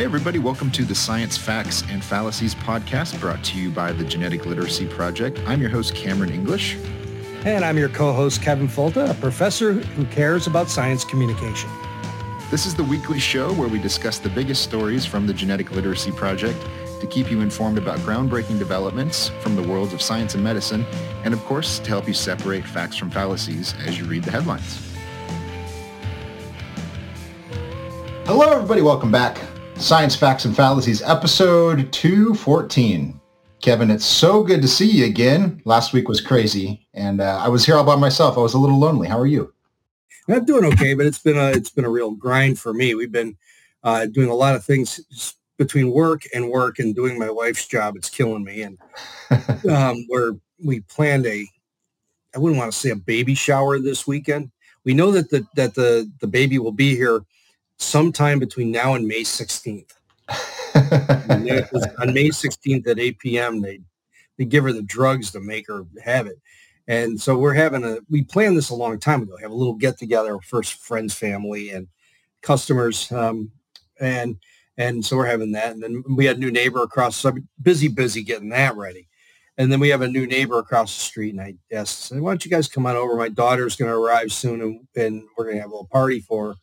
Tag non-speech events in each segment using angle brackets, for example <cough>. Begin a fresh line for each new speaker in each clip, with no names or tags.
Hey, everybody, welcome to the Science Facts and Fallacies podcast brought to you by the Genetic Literacy Project. I'm your host, Cameron English.
And I'm your co-host, Kevin Folta, a professor who cares about science communication.
This is the weekly show where we discuss the biggest stories from the Genetic Literacy Project to keep you informed about groundbreaking developments from the worlds of science and medicine, and of course, to help you separate facts from fallacies as you read the headlines. Hello, everybody. Welcome back. Science Facts and Fallacies, episode 214. Kevin, it's so good to see you again. Last week was crazy, and uh, I was here all by myself. I was a little lonely. How are you?
I'm doing okay, but it's been a it's been a real grind for me. We've been uh, doing a lot of things between work and work and doing my wife's job. It's killing me, and <laughs> um, where we planned a I wouldn't want to say a baby shower this weekend. We know that the that the the baby will be here sometime between now and May 16th. <laughs> on May 16th at 8 p.m., they they give her the drugs to make her have it. And so we're having a we planned this a long time ago. Have a little get together, first friends, family, and customers, um, and and so we're having that. And then we had a new neighbor across. So I'm busy, busy getting that ready. And then we have a new neighbor across the street, and I asked, "Why don't you guys come on over? My daughter's going to arrive soon, and, and we're going to have a little party for her."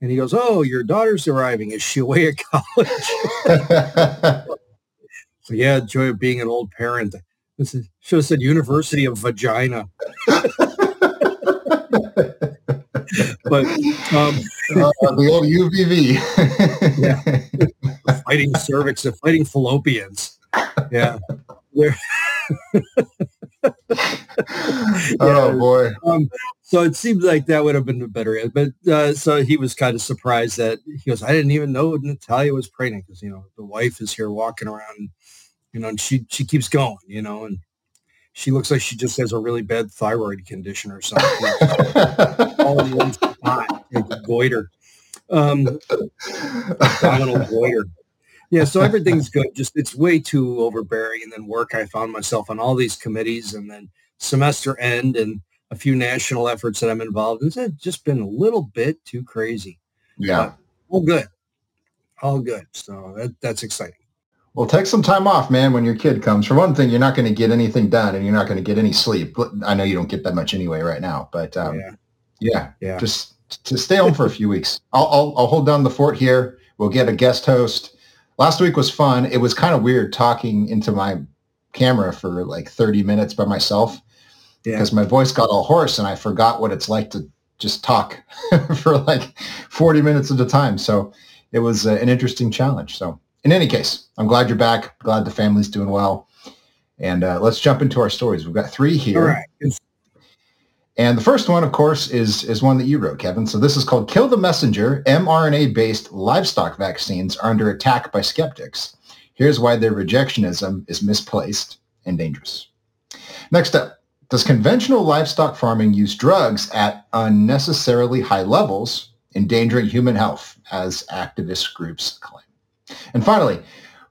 And he goes, "Oh, your daughter's arriving. Is she away at college?" <laughs> so yeah, joy of being an old parent. This is, should have said University of Vagina. <laughs> but
um, uh, the old UVV. <laughs>
yeah, fighting cervix, fighting fallopians. Yeah. <laughs>
oh boy. Um,
so it seemed like that would have been a better. But uh, so he was kind of surprised that he goes, I didn't even know Natalia was pregnant because, you know, the wife is here walking around, you know, and she, she keeps going, you know, and she looks like she just has a really bad thyroid condition or something. <laughs> All the one time, like goiter. Um, abdominal goiter yeah, so <laughs> everything's good. Just it's way too overbearing. And then work, I found myself on all these committees, and then semester end, and a few national efforts that I'm involved in. It's just been a little bit too crazy.
Yeah,
but all good, all good. So that, that's exciting.
Well, take some time off, man, when your kid comes. For one thing, you're not going to get anything done, and you're not going to get any sleep. I know you don't get that much anyway right now, but um, yeah. yeah, yeah, just to stay home for a few weeks. I'll, I'll I'll hold down the fort here. We'll get a guest host last week was fun. It was kind of weird talking into my camera for like 30 minutes by myself yeah. because my voice got all hoarse and I forgot what it's like to just talk <laughs> for like 40 minutes at a time. So it was uh, an interesting challenge. So in any case, I'm glad you're back. Glad the family's doing well. And uh, let's jump into our stories. We've got three here. All right. And the first one, of course, is, is one that you wrote, Kevin. So this is called Kill the Messenger. mRNA-based livestock vaccines are under attack by skeptics. Here's why their rejectionism is misplaced and dangerous. Next up, does conventional livestock farming use drugs at unnecessarily high levels, endangering human health, as activist groups claim? And finally,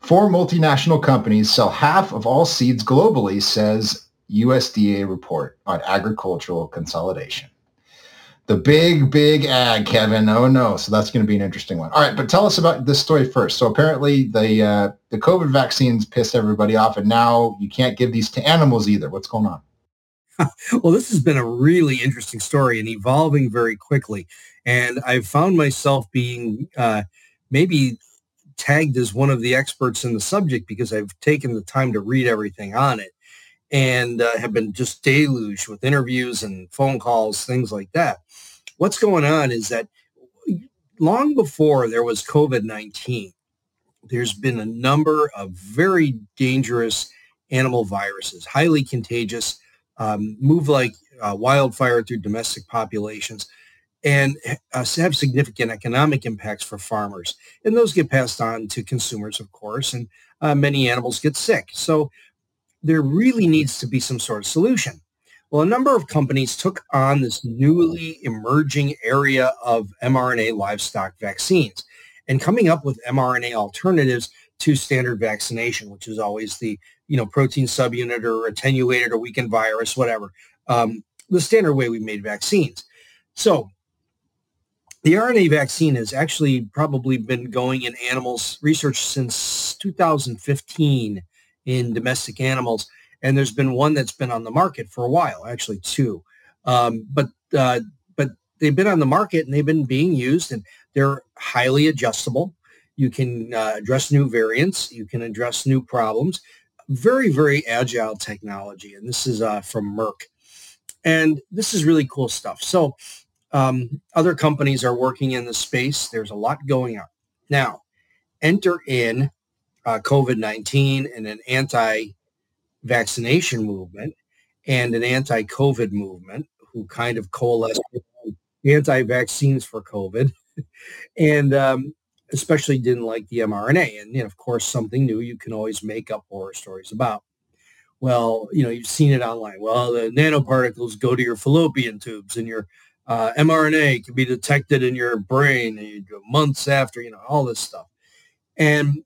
four multinational companies sell half of all seeds globally, says USDA report on agricultural consolidation. The big, big ag, Kevin. Oh no! So that's going to be an interesting one. All right, but tell us about this story first. So apparently, the uh, the COVID vaccines pissed everybody off, and now you can't give these to animals either. What's going on? <laughs>
well, this has been a really interesting story and evolving very quickly. And I've found myself being uh, maybe tagged as one of the experts in the subject because I've taken the time to read everything on it and uh, have been just deluged with interviews and phone calls, things like that. What's going on is that long before there was COVID-19, there's been a number of very dangerous animal viruses, highly contagious, um, move like uh, wildfire through domestic populations, and uh, have significant economic impacts for farmers. And those get passed on to consumers, of course, and uh, many animals get sick. So there really needs to be some sort of solution. Well, a number of companies took on this newly emerging area of mRNA livestock vaccines and coming up with mRNA alternatives to standard vaccination, which is always the you know protein subunit or attenuated or weakened virus, whatever, um, the standard way we made vaccines. So the RNA vaccine has actually probably been going in animals research since 2015 in domestic animals. And there's been one that's been on the market for a while, actually two. Um, but uh, but they've been on the market and they've been being used and they're highly adjustable. You can uh, address new variants. You can address new problems. Very, very agile technology. And this is uh, from Merck. And this is really cool stuff. So um, other companies are working in the space. There's a lot going on. Now, enter in uh, COVID-19 and an anti-vaccination movement and an anti-COVID movement who kind of coalesce anti-vaccines for COVID <laughs> and um, especially didn't like the mRNA. And, you know, of course, something new you can always make up horror stories about. Well, you know, you've seen it online. Well, the nanoparticles go to your fallopian tubes and your uh, mRNA can be detected in your brain months after, you know, all this stuff. And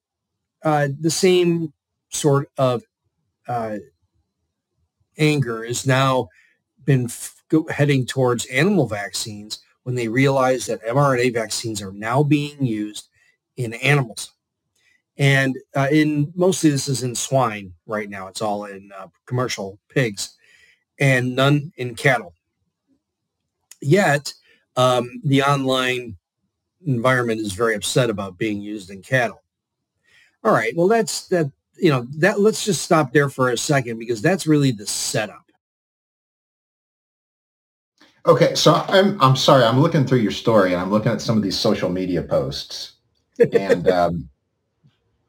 uh, the same sort of uh, anger is now been f- heading towards animal vaccines when they realize that mRNA vaccines are now being used in animals. And uh, in mostly this is in swine right now. It's all in uh, commercial pigs and none in cattle. Yet, um, the online environment is very upset about being used in cattle. All right, well, that's that. You know that. Let's just stop there for a second because that's really the setup.
Okay, so I'm I'm sorry. I'm looking through your story and I'm looking at some of these social media posts, and <laughs> um,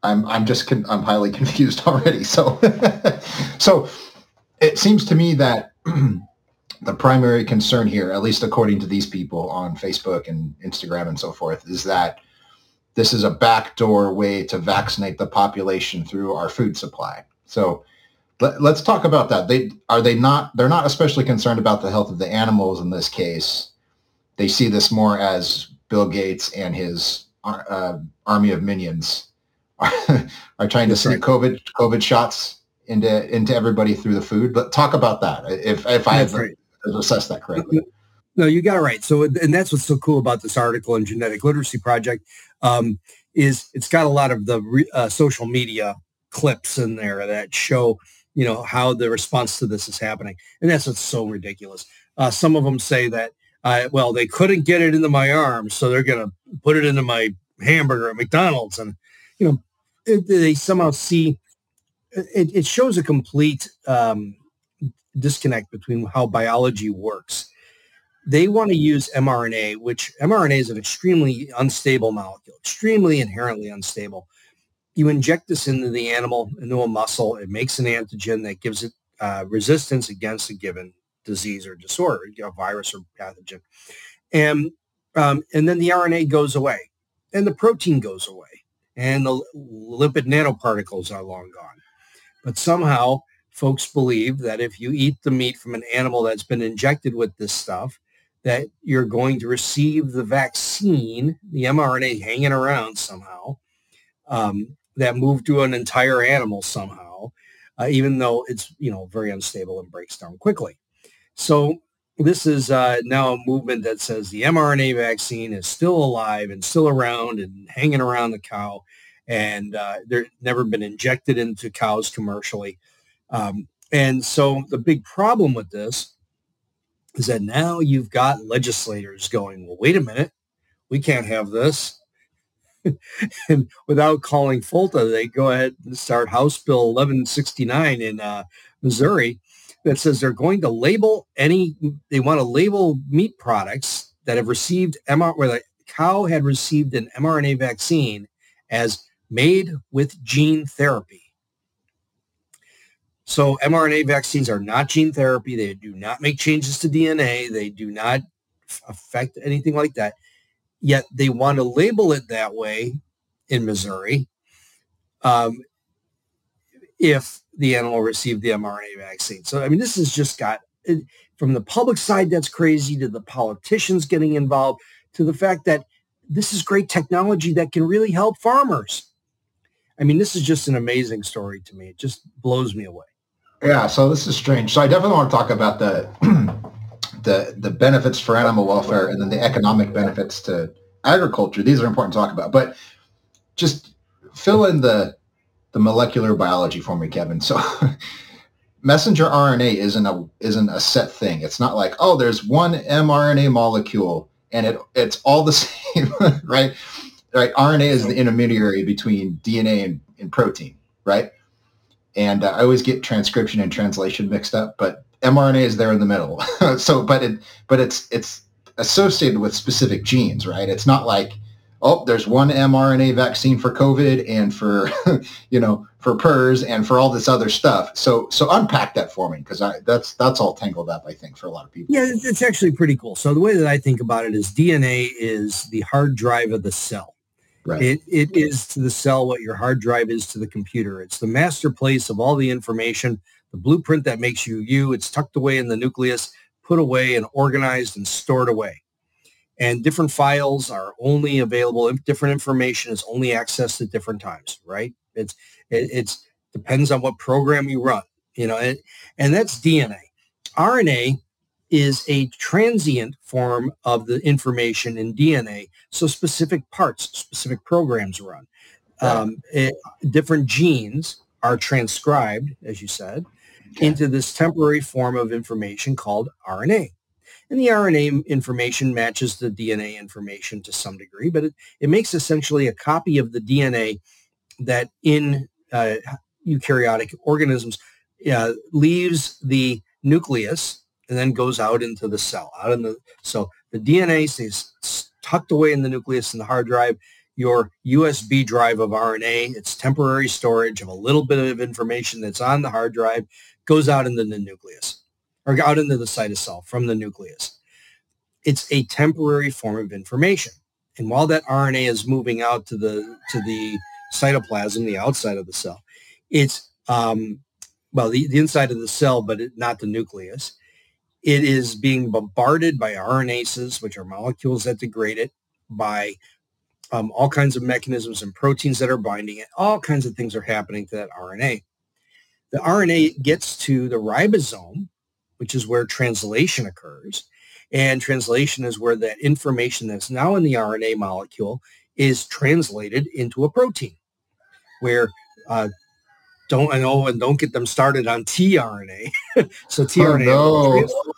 I'm I'm just con- I'm highly <laughs> confused already. So, <laughs> so it seems to me that <clears throat> the primary concern here, at least according to these people on Facebook and Instagram and so forth, is that this is a backdoor way to vaccinate the population through our food supply. So let, us talk about that. They are they not they're not especially concerned about the health of the animals in this case. They see this more as Bill Gates and his uh, army of minions <laughs> are, are trying to sneak. COVID COVID shots into into everybody through the food. But talk about that if if I have right assess that correctly.
No, you got it right. So, and that's what's so cool about this article in Genetic Literacy Project um, is it's got a lot of the uh, social media clips in there that show, you know, how the response to this is happening, and that's what's so ridiculous. Uh, some of them say that, uh, well, they couldn't get it into my arm, so they're going to put it into my hamburger at McDonald's, and you know, it, they somehow see it, it shows a complete um, disconnect between how biology works. They want to use mRNA, which mRNA is an extremely unstable molecule, extremely inherently unstable. You inject this into the animal, into a muscle, it makes an antigen that gives it uh, resistance against a given disease or disorder, know, virus or pathogen. And, um, and then the RNA goes away and the protein goes away and the lipid nanoparticles are long gone. But somehow folks believe that if you eat the meat from an animal that's been injected with this stuff, that you're going to receive the vaccine, the mRNA hanging around somehow, um, that moved to an entire animal somehow, uh, even though it's you know very unstable and breaks down quickly. So this is uh, now a movement that says the mRNA vaccine is still alive and still around and hanging around the cow, and uh, they're never been injected into cows commercially. Um, and so the big problem with this is that now you've got legislators going, well, wait a minute, we can't have this. <laughs> and without calling FOLTA, they go ahead and start House Bill 1169 in uh, Missouri that says they're going to label any, they want to label meat products that have received MR, where the cow had received an mRNA vaccine as made with gene therapy. So mRNA vaccines are not gene therapy. They do not make changes to DNA. They do not affect anything like that. Yet they want to label it that way in Missouri um, if the animal received the mRNA vaccine. So, I mean, this has just got, from the public side, that's crazy, to the politicians getting involved, to the fact that this is great technology that can really help farmers. I mean, this is just an amazing story to me. It just blows me away.
Yeah, so this is strange. So I definitely want to talk about the <clears throat> the the benefits for animal welfare and then the economic benefits to agriculture. These are important to talk about, but just fill in the the molecular biology for me, Kevin. So <laughs> messenger RNA isn't a isn't a set thing. It's not like, oh, there's one mRNA molecule and it it's all the <laughs> same, right? Right. RNA is the intermediary between DNA and, and protein, right? And uh, I always get transcription and translation mixed up, but mRNA is there in the middle. <laughs> so, but it but it's it's associated with specific genes, right? It's not like oh, there's one mRNA vaccine for COVID and for, <laughs> you know, for PRRS and for all this other stuff. So, so unpack that for me because that's that's all tangled up, I think, for a lot of people.
Yeah, it's actually pretty cool. So the way that I think about it is DNA is the hard drive of the cell. Right. It, it is to the cell what your hard drive is to the computer. It's the master place of all the information, the blueprint that makes you you. It's tucked away in the nucleus, put away and organized and stored away and different files are only available different information is only accessed at different times right it's it, it's depends on what program you run you know and, and that's dna rna is a transient form of the information in dna so specific parts specific programs run. Um, it, different genes are transcribed as you said okay. into this temporary form of information called rna and the RNA information matches the DNA information to some degree, but it, it makes essentially a copy of the DNA that in uh, eukaryotic organisms uh, leaves the nucleus and then goes out into the cell. Out in the so the DNA stays tucked away in the nucleus in the hard drive. Your USB drive of RNA, it's temporary storage of a little bit of information that's on the hard drive, goes out into the nucleus or out into the cytosol from the nucleus. It's a temporary form of information. And while that RNA is moving out to the to the cytoplasm, the outside of the cell, it's um, well the, the inside of the cell, but it, not the nucleus. It is being bombarded by RNases, which are molecules that degrade it, by um, all kinds of mechanisms and proteins that are binding it. All kinds of things are happening to that RNA. The RNA gets to the ribosome, which is where translation occurs. And translation is where that information that's now in the RNA molecule is translated into a protein, where uh, don't I know and don't get them started on tRNA. <laughs> so tRNA. Oh, no.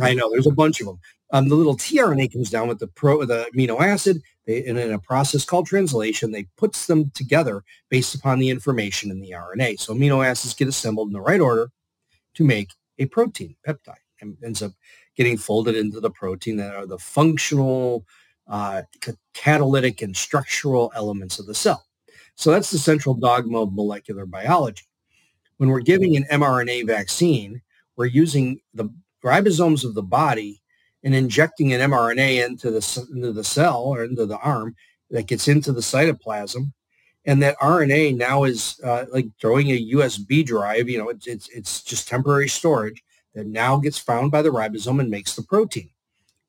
I know there's a bunch of them. Um, the little tRNA comes down with the pro the amino acid. They, and in a process called translation, they puts them together based upon the information in the RNA. So amino acids get assembled in the right order to make a protein peptide and ends up getting folded into the protein that are the functional uh, catalytic and structural elements of the cell. So that's the central dogma of molecular biology. When we're giving an mRNA vaccine, we're using the ribosomes of the body and injecting an mRNA into the, into the cell or into the arm that gets into the cytoplasm and that RNA now is uh, like throwing a USB drive. You know, it's, it's it's just temporary storage that now gets found by the ribosome and makes the protein.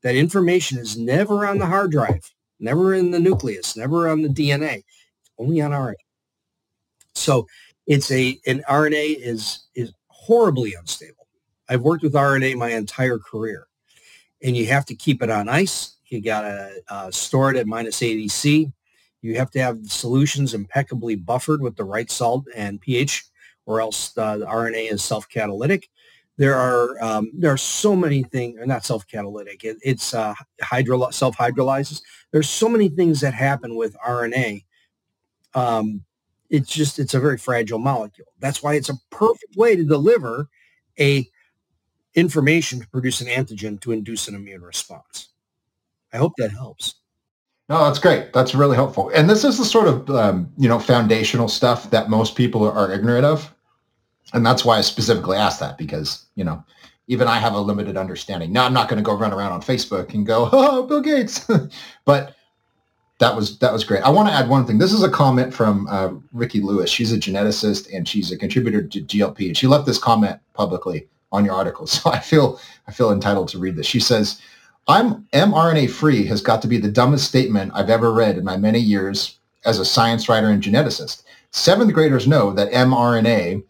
That information is never on the hard drive, never in the nucleus, never on the DNA, only on RNA. So it's a an RNA is is horribly unstable. I've worked with RNA my entire career, and you have to keep it on ice. You got to uh, store it at minus 80 C you have to have solutions impeccably buffered with the right salt and pH, or else the RNA is self-catalytic. There are um, there are so many things, not self-catalytic. It, it's uh, hydro self-hydrolyzes. There's so many things that happen with RNA. Um, it's just it's a very fragile molecule. That's why it's a perfect way to deliver a information to produce an antigen to induce an immune response. I hope that helps.
No, that's great. That's really helpful. And this is the sort of um, you know foundational stuff that most people are ignorant of, and that's why I specifically asked that because you know even I have a limited understanding. Now I'm not going to go run around on Facebook and go, <laughs> "Oh, Bill Gates," <laughs> but that was that was great. I want to add one thing. This is a comment from uh, Ricki Lewis. She's a geneticist and she's a contributor to GLP, and she left this comment publicly on your article. <laughs> So I feel I feel entitled to read this. She says. I'm mRNA free has got to be the dumbest statement I've ever read in my many years as a science writer and geneticist. Seventh graders know that mRNA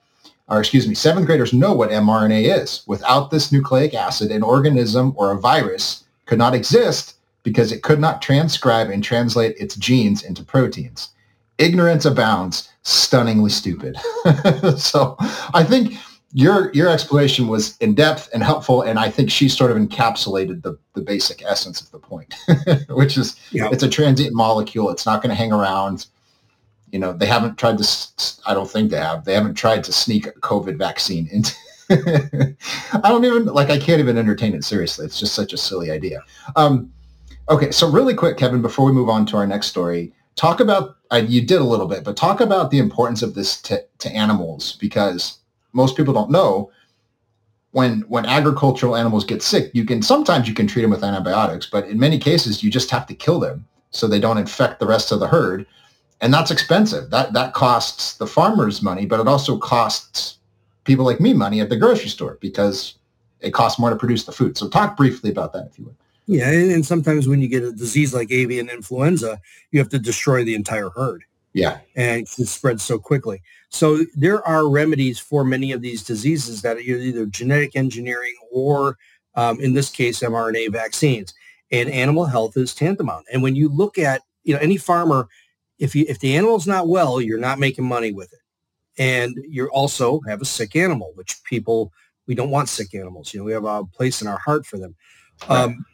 or excuse me, seventh graders know what mRNA is. Without this nucleic acid, an organism or a virus could not exist because it could not transcribe and translate its genes into proteins. Ignorance abounds, stunningly stupid. <laughs> so I think your your explanation was in depth and helpful, and I think she sort of encapsulated the, the basic essence of the point, <laughs> which is yeah. it's a transient molecule. It's not going to hang around you know, they haven't tried to, I don't think they have, they haven't tried to sneak a COVID vaccine into, <laughs> I don't even, like, I can't even entertain it seriously. It's just such a silly idea. Um, okay, so really quick, Kevin, before we move on to our next story, talk about, uh, you did a little bit, but talk about the importance of this to, to animals because most people don't know when when agricultural animals get sick, you can sometimes you can treat them with antibiotics, but in many cases you just have to kill them so they don't infect the rest of the herd and that's expensive. That that costs the farmers money, but it also costs people like me money at the grocery store because it costs more to produce the food. So talk briefly about that if you would.
Yeah, and sometimes when you get a disease like avian influenza, you have to destroy the entire herd.
Yeah.
And it spreads so quickly. So there are remedies for many of these diseases that are either genetic engineering or, um, in this case, mRNA vaccines. And animal health is tantamount. And when you look at, you know, any farmer if you if the animal's not well, you're not making money with it. And you also have a sick animal, which people we don't want sick animals. You know, we have a place in our heart for them. Um,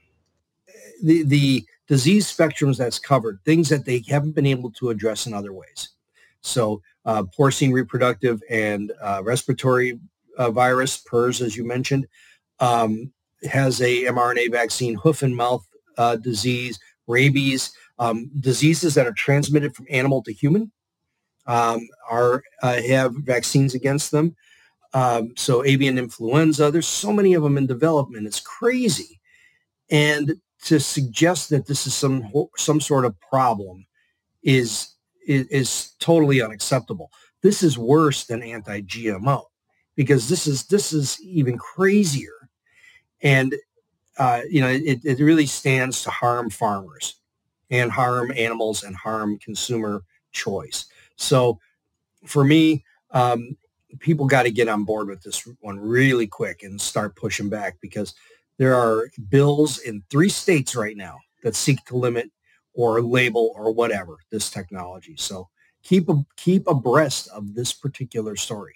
the the disease spectrums that's covered, things that they haven't been able to address in other ways. So uh, porcine reproductive and uh, respiratory uh, virus, PRRS, as you mentioned, um, has a mRNA vaccine, hoof and mouth uh, disease, rabies, um, diseases that are transmitted from animal to human um, are uh, have vaccines against them. Um, so avian influenza, there's so many of them in development. It's crazy, and to suggest that this is some some sort of problem is is, is totally unacceptable. This is worse than anti-GMO because this is this is even crazier, and uh, you know it, it really stands to harm farmers and harm animals and harm consumer choice. So for me, um, people got to get on board with this one really quick and start pushing back because there are bills in three states right now that seek to limit or label or whatever this technology. So keep keep abreast of this particular story.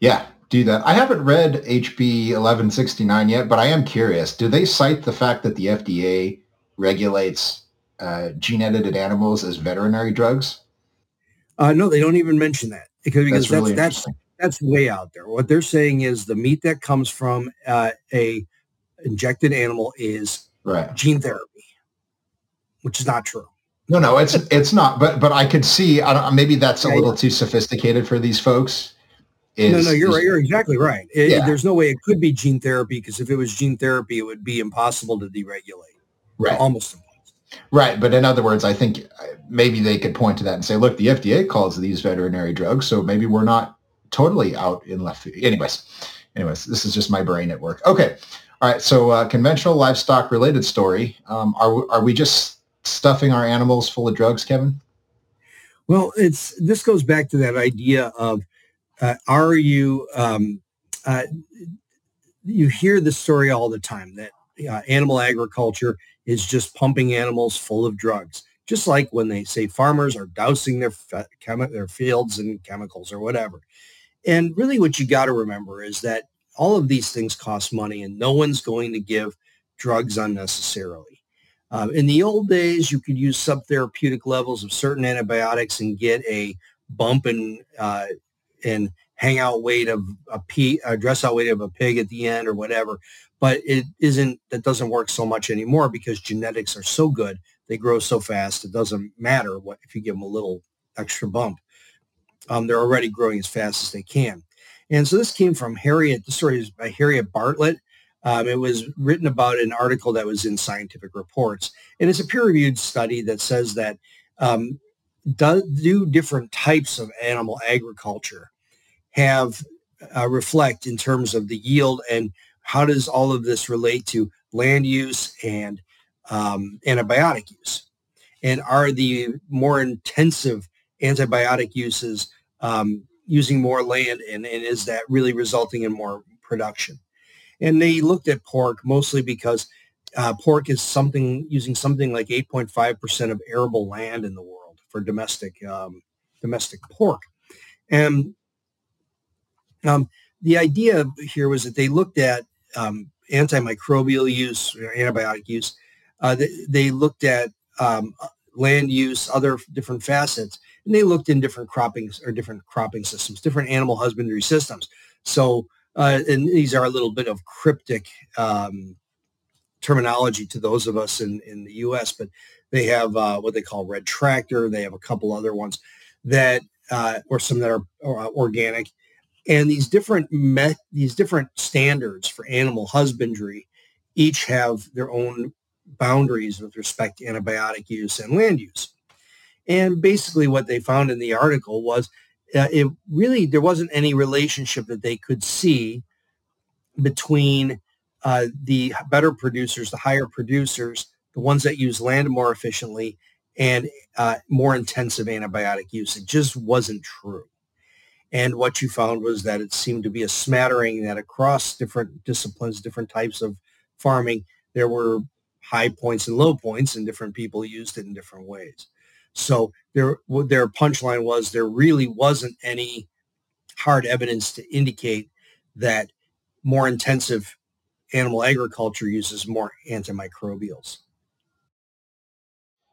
Yeah, do that. I haven't read HB 1169 yet, but I am curious. Do they cite the fact that the FDA regulates uh, gene edited animals as veterinary drugs?
Uh, no, they don't even mention that because, because that's really that's, that's, way out there. What they're saying is the meat that comes from uh, a injected animal is right. gene therapy, which is not true.
No, no, it's it's not. But but I could see. I don't, maybe that's a yeah, little yeah. too sophisticated for these folks.
Is, no, no, you're is, right. You're exactly right. It, yeah. There's no way it could be gene therapy because if it was gene therapy, it would be impossible to deregulate.
Right.
Almost impossible.
Right. But in other words, I think uh, maybe they could point to that and say, look, the FDA calls these veterinary drugs, so maybe we're not totally out in left field. Anyways, anyways, this is just my brain at work. Okay. All right. So uh, conventional livestock related story. Um, are, are we just stuffing our animals full of drugs, Kevin?
Well, it's this goes back to that idea of uh, are you um, uh, you hear the story all the time that uh, animal agriculture is just pumping animals full of drugs. Just like when they say farmers are dousing their their fields in chemicals or whatever. And really what you got to remember is that all of these things cost money and no one's going to give drugs unnecessarily. Um, in the old days, you could use subtherapeutic levels of certain antibiotics and get a bump in uh, and hang out weight of a pea, a dress out weight of a pig at the end or whatever but it isn't that doesn't work so much anymore because genetics are so good they grow so fast it doesn't matter what if you give them a little extra bump um, they're already growing as fast as they can. And so this came from harriet the story is by harriet bartlett. Um, it was written about an article that was in scientific reports. And it's a peer-reviewed study that says that um, do, do different types of animal agriculture have uh, reflect in terms of the yield and how does all of this relate to land use and um, antibiotic use? And are the more intensive antibiotic uses um, using more land and, and is that really resulting in more production? And they looked at pork mostly because uh, pork is something using something like 8.5% of arable land in the world for domestic um, domestic pork. And um, the idea here was that they looked at um, antimicrobial use, antibiotic use. Uh, they, they, looked at um, land use, other different facets, and they looked in different cropping or different cropping systems, different animal husbandry systems. So, uh, and these are a little bit of cryptic um, terminology to those of us in, in the U.S., but they have uh, what they call red tractor. They have a couple other ones that, uh, or some that are uh, organic, and these different me- these different standards for animal husbandry each have their own boundaries with respect to antibiotic use and land use. And basically what they found in the article was uh, it really, there wasn't any relationship that they could see between uh, the better producers, the higher producers, the ones that use land more efficiently and uh, more intensive antibiotic use. It just wasn't true. And what you found was that it seemed to be a smattering that across different disciplines, different types of farming, there were high points and low points and different people used it in different ways. So their their punchline was there really wasn't any hard evidence to indicate that more intensive animal agriculture uses more antimicrobials.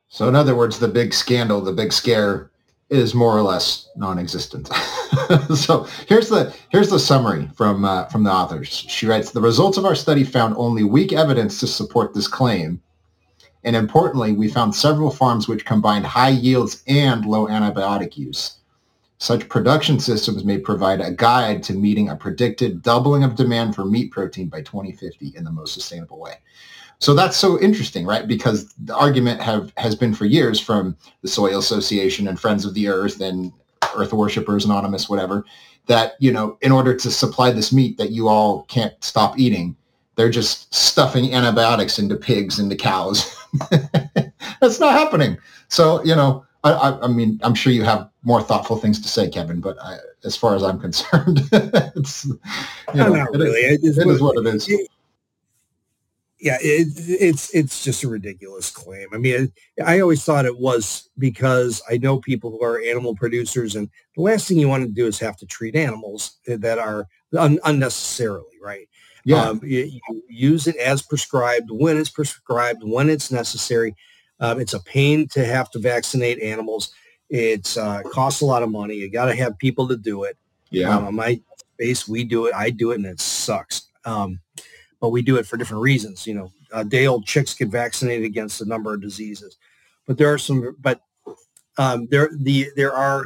So in other words, the big scandal, the big scare is more or less non-existent. <laughs> so here's the here's the summary from uh, from the authors. She writes: the results of our study found only weak evidence to support this claim, and importantly, we found several farms which combined high yields and low antibiotic use. Such production systems may provide a guide to meeting a predicted doubling of demand for meat protein by 2050 in the most sustainable way. So that's so interesting, right? Because the argument have has been for years from the Soil Association and Friends of the Earth and Earth Worshippers Anonymous, whatever, that you know, in order to supply this meat that you all can't stop eating, they're just stuffing antibiotics into pigs, into cows. <laughs> that's not happening. So you know, I, I, I, mean, I'm sure you have more thoughtful things to say, Kevin, but I, as far as I'm concerned, <laughs> it's you know,
not really.
It is, it is what it is
yeah, it, it's it's just a ridiculous claim. I mean, I always thought it was because I know people who are animal producers, and the last thing you want to do is have to treat animals that are un- unnecessarily, right? Yeah, um, you, you, use it as prescribed when it's prescribed, when it's necessary. Um, it's a pain to have to vaccinate animals. It uh, costs a lot of money. You got to have people to do it.
Yeah,
um, my space, we do it. I do it, and it sucks. Um, but we do it for different reasons. You know, uh, day old chicks get vaccinated against a number of diseases, but there are some, but um, there, the, there are,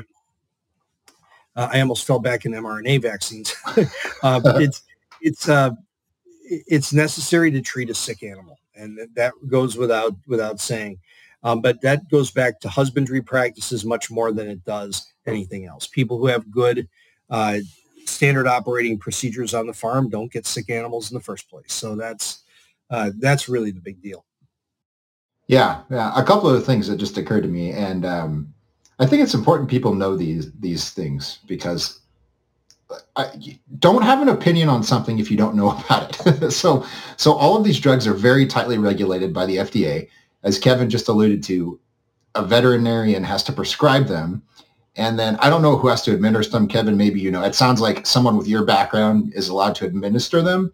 uh, I almost fell back in mRNA vaccines. <laughs> uh, but it's, it's, uh, it's necessary to treat a sick animal. And that goes without, without saying. Um, but that goes back to husbandry practices much more than it does anything else. People who have good uh, standard operating procedures on the farm don't get sick animals in the first place. So that's uh, that's really the big deal.
Yeah, yeah. A couple of things that just occurred to me, and um, I think it's important people know these these things because I, don't have an opinion on something if you don't know <laughs> about it. so so all of these drugs are very tightly regulated by the FDA, as Kevin just alluded to. A veterinarian has to prescribe them and then I don't know who has to administer them. Kevin, maybe you know. It sounds like someone with your background is allowed to administer them,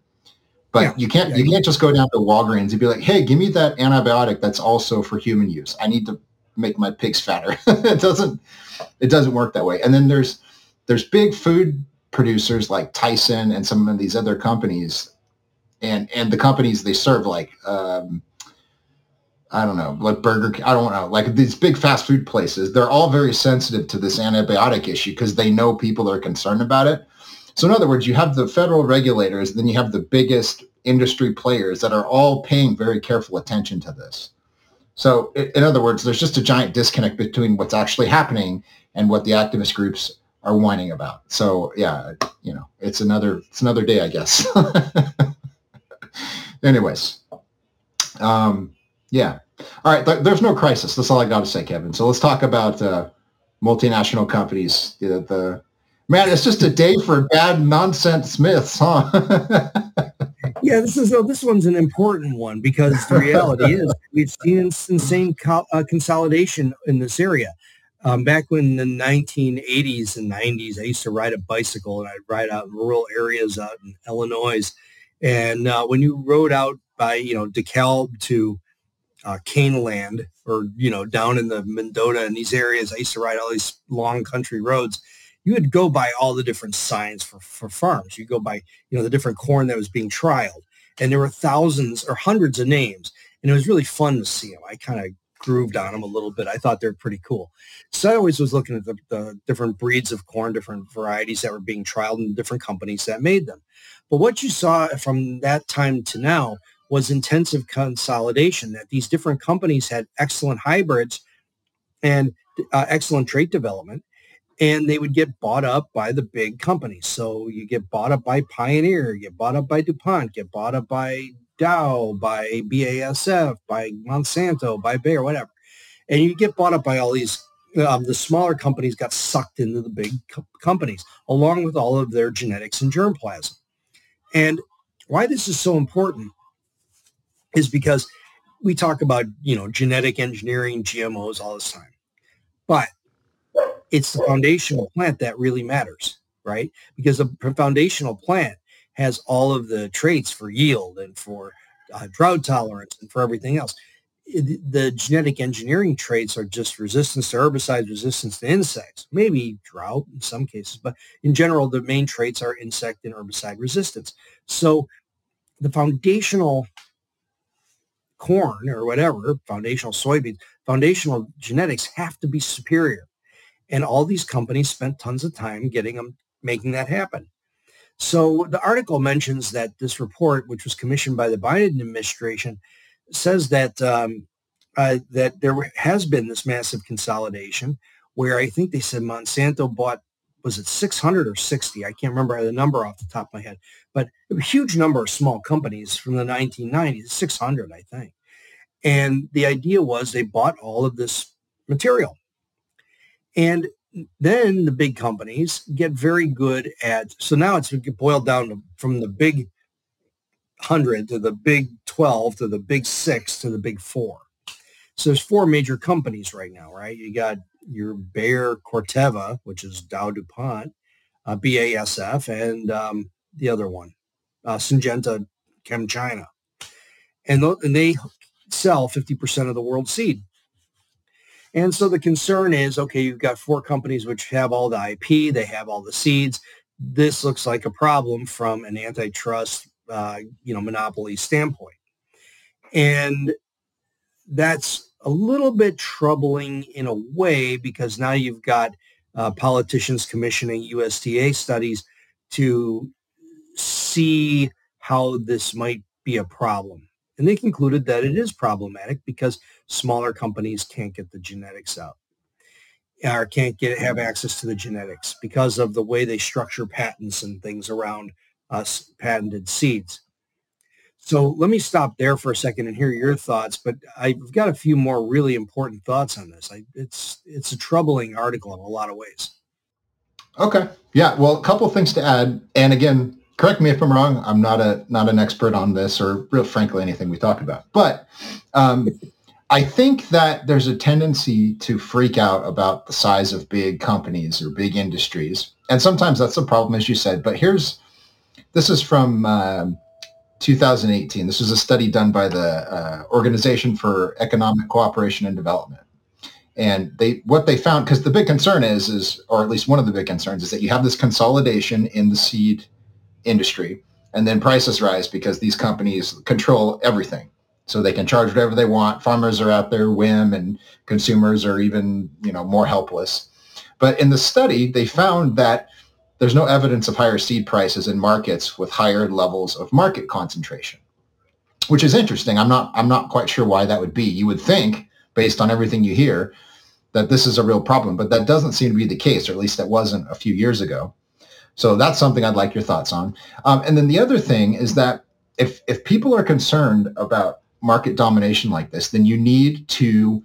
but yeah. you can't. Yeah, you can't just go down to Walgreens and be like, "Hey, give me that antibiotic that's also for human use. I need to make my pigs fatter." <laughs> it doesn't. It doesn't work that way. And then there's there's big food producers like Tyson and some of these other companies, and and the companies they serve like um, I don't know, like Burger, I don't know, like these big fast food places, they're all very sensitive to this antibiotic issue because they know people are concerned about it. So in other words, you have the federal regulators, then you have the biggest industry players that are all paying very careful attention to this. So in other words, there's just a giant disconnect between what's actually happening and what the activist groups are whining about. So yeah, you know, it's another it's another day, I guess. <laughs> Anyways, um, yeah. All right. Th- there's no crisis. That's all I got to say, Kevin. So let's talk about uh, multinational companies. The, the Man, it's just a day for bad nonsense myths, huh? <laughs>
yeah, this is this one's an important one because the reality is <laughs> we've seen insane co- uh, consolidation in this area. Um, back when the 1980s and 90s, I used to ride a bicycle and I'd ride out in rural areas out in Illinois. And uh, when you rode out by, you know, DeKalb to uh, Kaneland or, you know, down in the Mendota and these areas, I used to ride all these long country roads you would go by all the different signs for, for farms. You go by, you know, the different corn that was being trialed. And there were thousands or hundreds of names. And it was really fun to see them. I kind of grooved on them a little bit. I thought they were pretty cool. So I always was looking at the, the different breeds of corn, different varieties that were being trialed and different companies that made them. But what you saw from that time to now was intensive consolidation, that these different companies had excellent hybrids and uh, excellent trait development and they would get bought up by the big companies. So you get bought up by Pioneer, you get bought up by DuPont, get bought up by Dow, by BASF, by Monsanto, by Bayer, whatever. And you get bought up by all these, um, the smaller companies got sucked into the big co- companies along with all of their genetics and germplasm. And why this is so important is because we talk about, you know, genetic engineering, GMOs all this time. But it's the foundational plant that really matters, right? Because a foundational plant has all of the traits for yield and for uh, drought tolerance and for everything else. the genetic engineering traits are just resistance to herbicides, resistance to insects, maybe drought in some cases, but in general, the main traits are insect and herbicide resistance. So the foundational corn or whatever, foundational soybeans, foundational genetics have to be superior. And all these companies spent tons of time getting them, making that happen. So the article mentions that this report, which was commissioned by the Biden administration, says that um, uh, that there has been this massive consolidation where I think they said Monsanto bought was it 600 or 60? I can't remember the number off the top of my head, but a huge number of small companies from the 1990s, 600, I think. And the idea was they bought all of this material and then the big companies get very good at, so now it's boiled down to, from the big 100 to the big 12 to the big six to the big four. So there's four major companies right now, right? You got your Bayer Corteva, which is Dow DuPont, uh, BASF, and um, the other one, uh, Syngenta ChemChina. And, th- and they sell 50% of the world's seed. And so the concern is, okay, you've got four companies which have all the IP, they have all the seeds. This looks like a problem from an antitrust, uh, you know, monopoly standpoint. And that's a little bit troubling in a way because now you've got uh, politicians commissioning USDA studies to see how this might be a problem. And they concluded that it is problematic because smaller companies can't get the genetics out or can't get have access to the genetics because of the way they structure patents and things around us patented seeds. So let me stop there for a second and hear your thoughts. But I've got a few more really important thoughts on this. I, it's it's a troubling article in a lot of ways.
Okay. Yeah. Well, a couple things to add. And again, correct me if I'm wrong. I'm not a not an expert on this or real frankly anything we talk about. But um, I think that there's a tendency to freak out about the size of big companies or big industries, and sometimes that's a problem, as you said. But here's this is from uh, 2018. This was a study done by the uh, Organization for Economic Cooperation and Development. And they what they found because the big concern is is or at least one of the big concerns is that you have this consolidation in the seed industry, and then prices rise because these companies control everything. So they can charge whatever they want. Farmers are out there whim, and consumers are even you know more helpless. But in the study, they found that there's no evidence of higher seed prices in markets with higher levels of market concentration, which is interesting. I'm not I'm not quite sure why that would be. You would think, based on everything you hear, that this is a real problem, but that doesn't seem to be the case, or at least that wasn't a few years ago. So that's something I'd like your thoughts on. Um, and then the other thing is that if if people are concerned about market domination like this, then you need to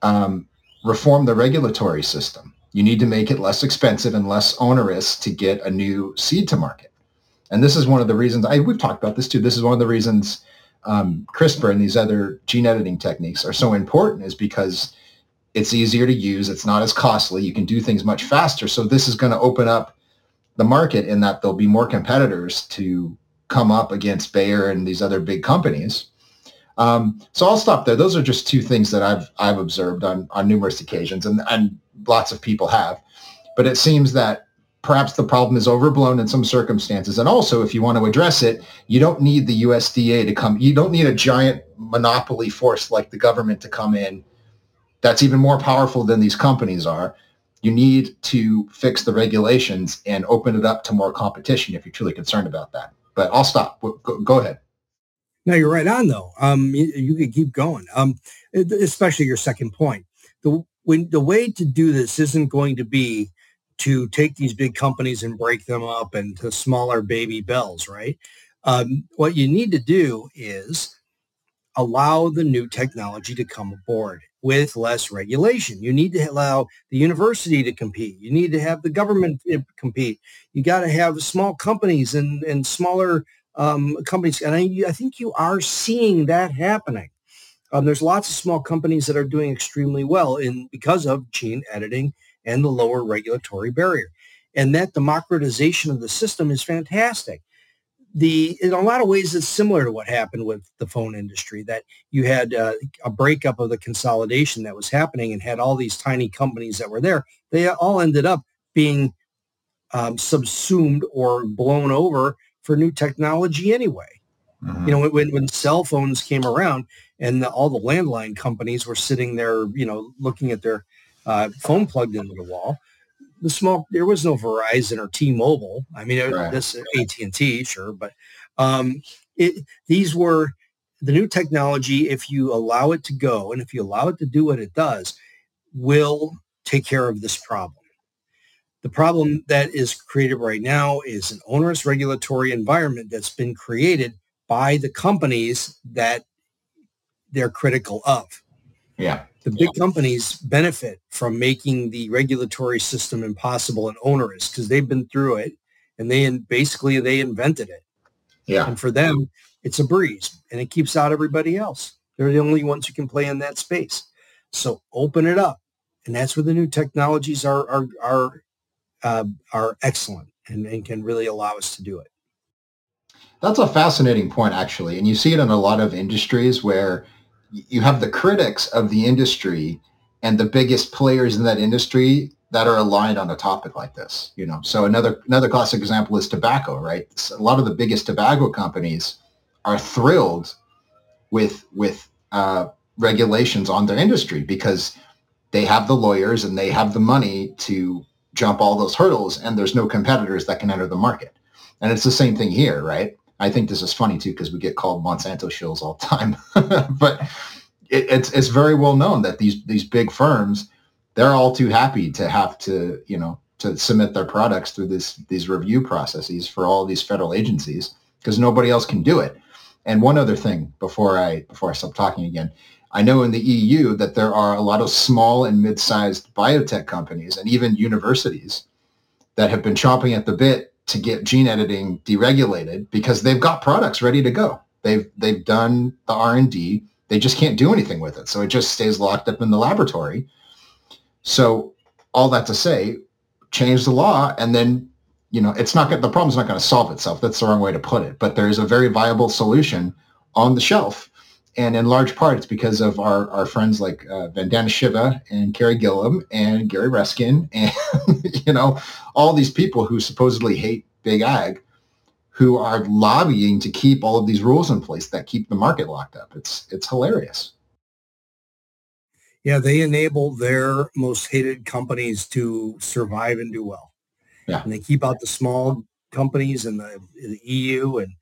um, reform the regulatory system. You need to make it less expensive and less onerous to get a new seed to market. And this is one of the reasons I, we've talked about this too. This is one of the reasons um, CRISPR and these other gene editing techniques are so important is because it's easier to use. It's not as costly. You can do things much faster. So this is going to open up the market in that there'll be more competitors to come up against Bayer and these other big companies. Um, so I'll stop there. Those are just two things that I've I've observed on on numerous occasions, and and lots of people have. But it seems that perhaps the problem is overblown in some circumstances. And also, if you want to address it, you don't need the USDA to come. You don't need a giant monopoly force like the government to come in. That's even more powerful than these companies are. You need to fix the regulations and open it up to more competition if you're truly concerned about that. But I'll stop. Go, go ahead.
No, you're right on though. Um, you, you could keep going. Um, especially your second point. The when the way to do this isn't going to be to take these big companies and break them up into smaller baby bells, right? Um, what you need to do is allow the new technology to come aboard with less regulation. You need to allow the university to compete. You need to have the government compete. You got to have small companies and, and smaller um, companies. And I, I think you are seeing that happening. Um, there's lots of small companies that are doing extremely well in because of gene editing and the lower regulatory barrier. And that democratization of the system is fantastic. The in a lot of ways it's similar to what happened with the phone industry that you had uh, a breakup of the consolidation that was happening and had all these tiny companies that were there. They all ended up being um, subsumed or blown over for new technology anyway. Mm-hmm. You know, when, when cell phones came around and the, all the landline companies were sitting there, you know, looking at their uh, phone plugged into the wall, the small there was no Verizon or T-Mobile. I mean, right. this AT and T, sure, but um, it, these were the new technology. If you allow it to go, and if you allow it to do what it does, will take care of this problem. The problem that is created right now is an onerous regulatory environment that's been created by the companies that they're critical of.
Yeah.
The big yeah. companies benefit from making the regulatory system impossible and onerous because they've been through it and they basically they invented it.
Yeah.
And for them, it's a breeze and it keeps out everybody else. They're the only ones who can play in that space. So open it up. And that's where the new technologies are are are uh, are excellent and, and can really allow us to do it.
That's a fascinating point, actually. And you see it in a lot of industries where you have the critics of the industry and the biggest players in that industry that are aligned on a topic like this. You know, so another another classic example is tobacco, right? a lot of the biggest tobacco companies are thrilled with with uh, regulations on their industry because they have the lawyers and they have the money to jump all those hurdles and there's no competitors that can enter the market. And it's the same thing here, right? I think this is funny too because we get called Monsanto shills all the time, <laughs> but it, it's it's very well known that these these big firms they're all too happy to have to you know to submit their products through this these review processes for all these federal agencies because nobody else can do it. And one other thing before I before I stop talking again, I know in the EU that there are a lot of small and mid-sized biotech companies and even universities that have been chomping at the bit to get gene editing deregulated because they've got products ready to go. They've they've done the R and D. They just can't do anything with it, so it just stays locked up in the laboratory. So all that to say, change the law, and then you know it's not the problem's not going to solve itself. That's the wrong way to put it. But there is a very viable solution on the shelf and in large part it's because of our, our friends like uh, Vandana Shiva and Carey Gillam and Gary Ruskin <laughs> and you know all these people who supposedly hate big ag who are lobbying to keep all of these rules in place that keep the market locked up. It's it's hilarious.
Yeah, they enable their most hated companies to survive and do well.
Yeah,
and they keep out the small companies in the, in the EU and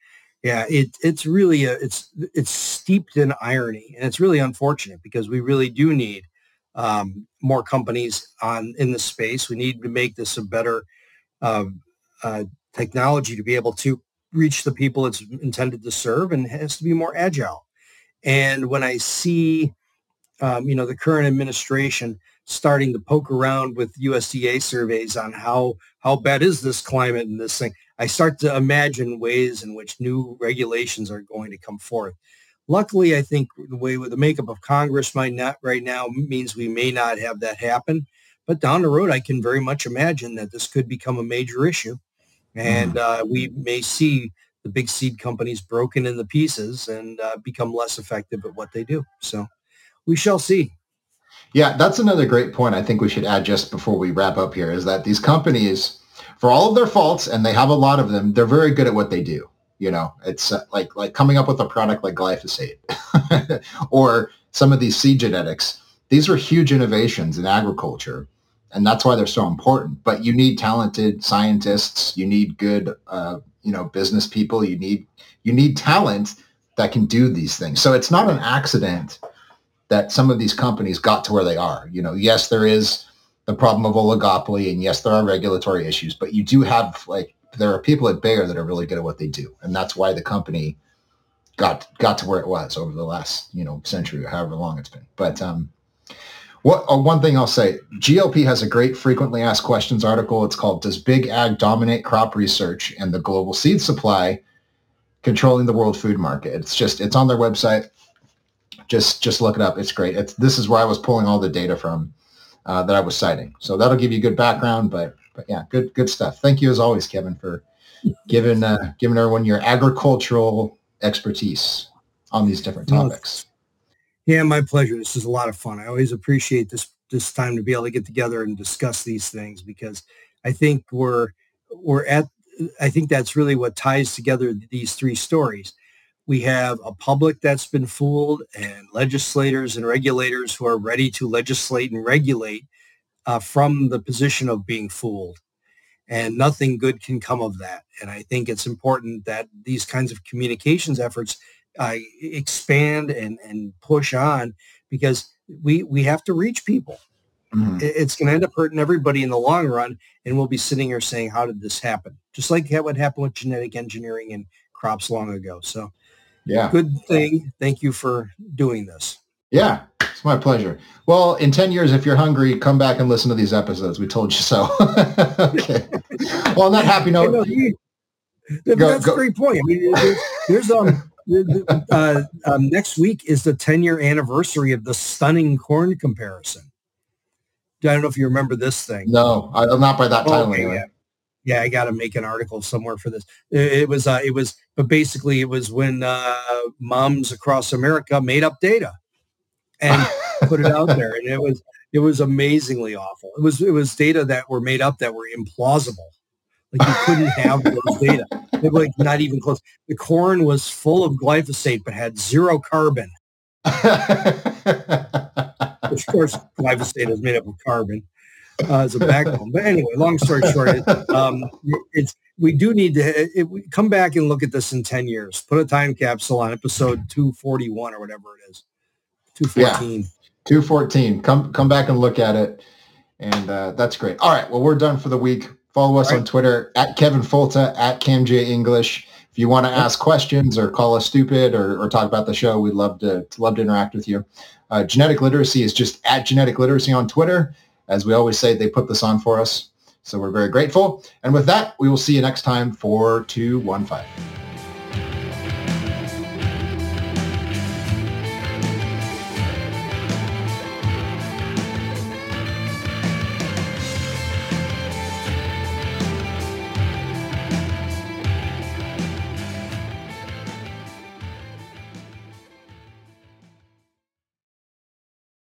yeah, it, it's really a, it's it's steeped in irony, and it's really unfortunate because we really do need um, more companies on in the space. We need to make this a better uh, uh, technology to be able to reach the people it's intended to serve, and has to be more agile. And when I see um, you know, the current administration starting to poke around with USDA surveys on how how bad is this climate and this thing, I start to imagine ways in which new regulations are going to come forth. Luckily, I think the way with the makeup of Congress might not right now means we may not have that happen. But down the road, I can very much imagine that this could become a major issue. And mm. uh, we may see the big seed companies broken into pieces and uh, become less effective at what they do. So we shall see.
Yeah, that's another great point I think we should add just before we wrap up here is that these companies, for all of their faults, and they have a lot of them, they're very good at what they do. You know, it's uh, like like coming up with a product like glyphosate <laughs> or some of these seed genetics. These are huge innovations in agriculture, and that's why they're so important. But you need talented scientists. You need good, uh, you know, business people. You need you need talent that can do these things. So it's not an accident that some of these companies got to where they are. You know, yes, there is the problem of oligopoly, and yes, there are regulatory issues, but you do have like there are people at Bayer that are really good at what they do, and that's why the company got got to where it was over the last you know century or however long it's been. But um, what uh, one thing I'll say, GLP has a great frequently asked questions article. It's called "Does Big Ag Dominate Crop Research and the Global Seed Supply, Controlling the World Food Market?" It's just it's on their website just just look it up. It's great. It's this is where I was pulling all the data from uh, that I was citing. So that'll give you good background. But but yeah, good good stuff. Thank you as always, Kevin, for giving uh, giving everyone your agricultural expertise on these different topics.
Yeah, my pleasure. This is a lot of fun. I always appreciate this this time to be able to get together and discuss these things because I think we're we're at I think that's really what ties together these three stories we have a public that's been fooled and legislators and regulators who are ready to legislate and regulate uh, from the position of being fooled. And nothing good can come of that. And I think it's important that these kinds of communications efforts uh, expand and, and push on because we, we have to reach people. Mm-hmm. It's going to end up hurting everybody in the long run. And we'll be sitting here saying, how did this happen? Just like what happened with genetic engineering and crops long ago. So
yeah.
Good thing. Thank you for doing this.
Yeah, it's my pleasure. Well, in 10 years, if you're hungry, come back and listen to these episodes. We told you so. <laughs> okay. Well, on that happy note.
Know, go, that's go. a great point. I mean, there's, um, uh, um, next week is the 10 year anniversary of the stunning corn comparison. I don't know if you remember this thing.
No, I, not by that time. Okay, anyway.
yeah yeah, I got to make an article somewhere for this. It, was, uh, it was, but basically it was when uh, moms across America made up data and <laughs> put it out there, and it was, it was amazingly awful. It was, it was data that were made up that were implausible. Like you couldn't have those data. It was like not even close. The corn was full of glyphosate, but had zero carbon. Which <laughs> of course, glyphosate is made up of carbon uh, as a backbone. But anyway, long story short, it, um, it's we do need to it, we come back and look at this in 10 years. Put a time capsule on episode 241 or whatever it is. 214. Yeah,
214. Come come back and look at it. And uh, that's great. All right. Well, we're done for the week. Follow us right. on Twitter at Kevin Folta at CamJ English. If you want to ask questions or call us stupid or, or talk about the show, we'd love to love to interact with you. Uh, genetic literacy is just at genetic literacy on Twitter. As we always say, they put this on for us. So we're very grateful. And with that, we will see you next time for 215.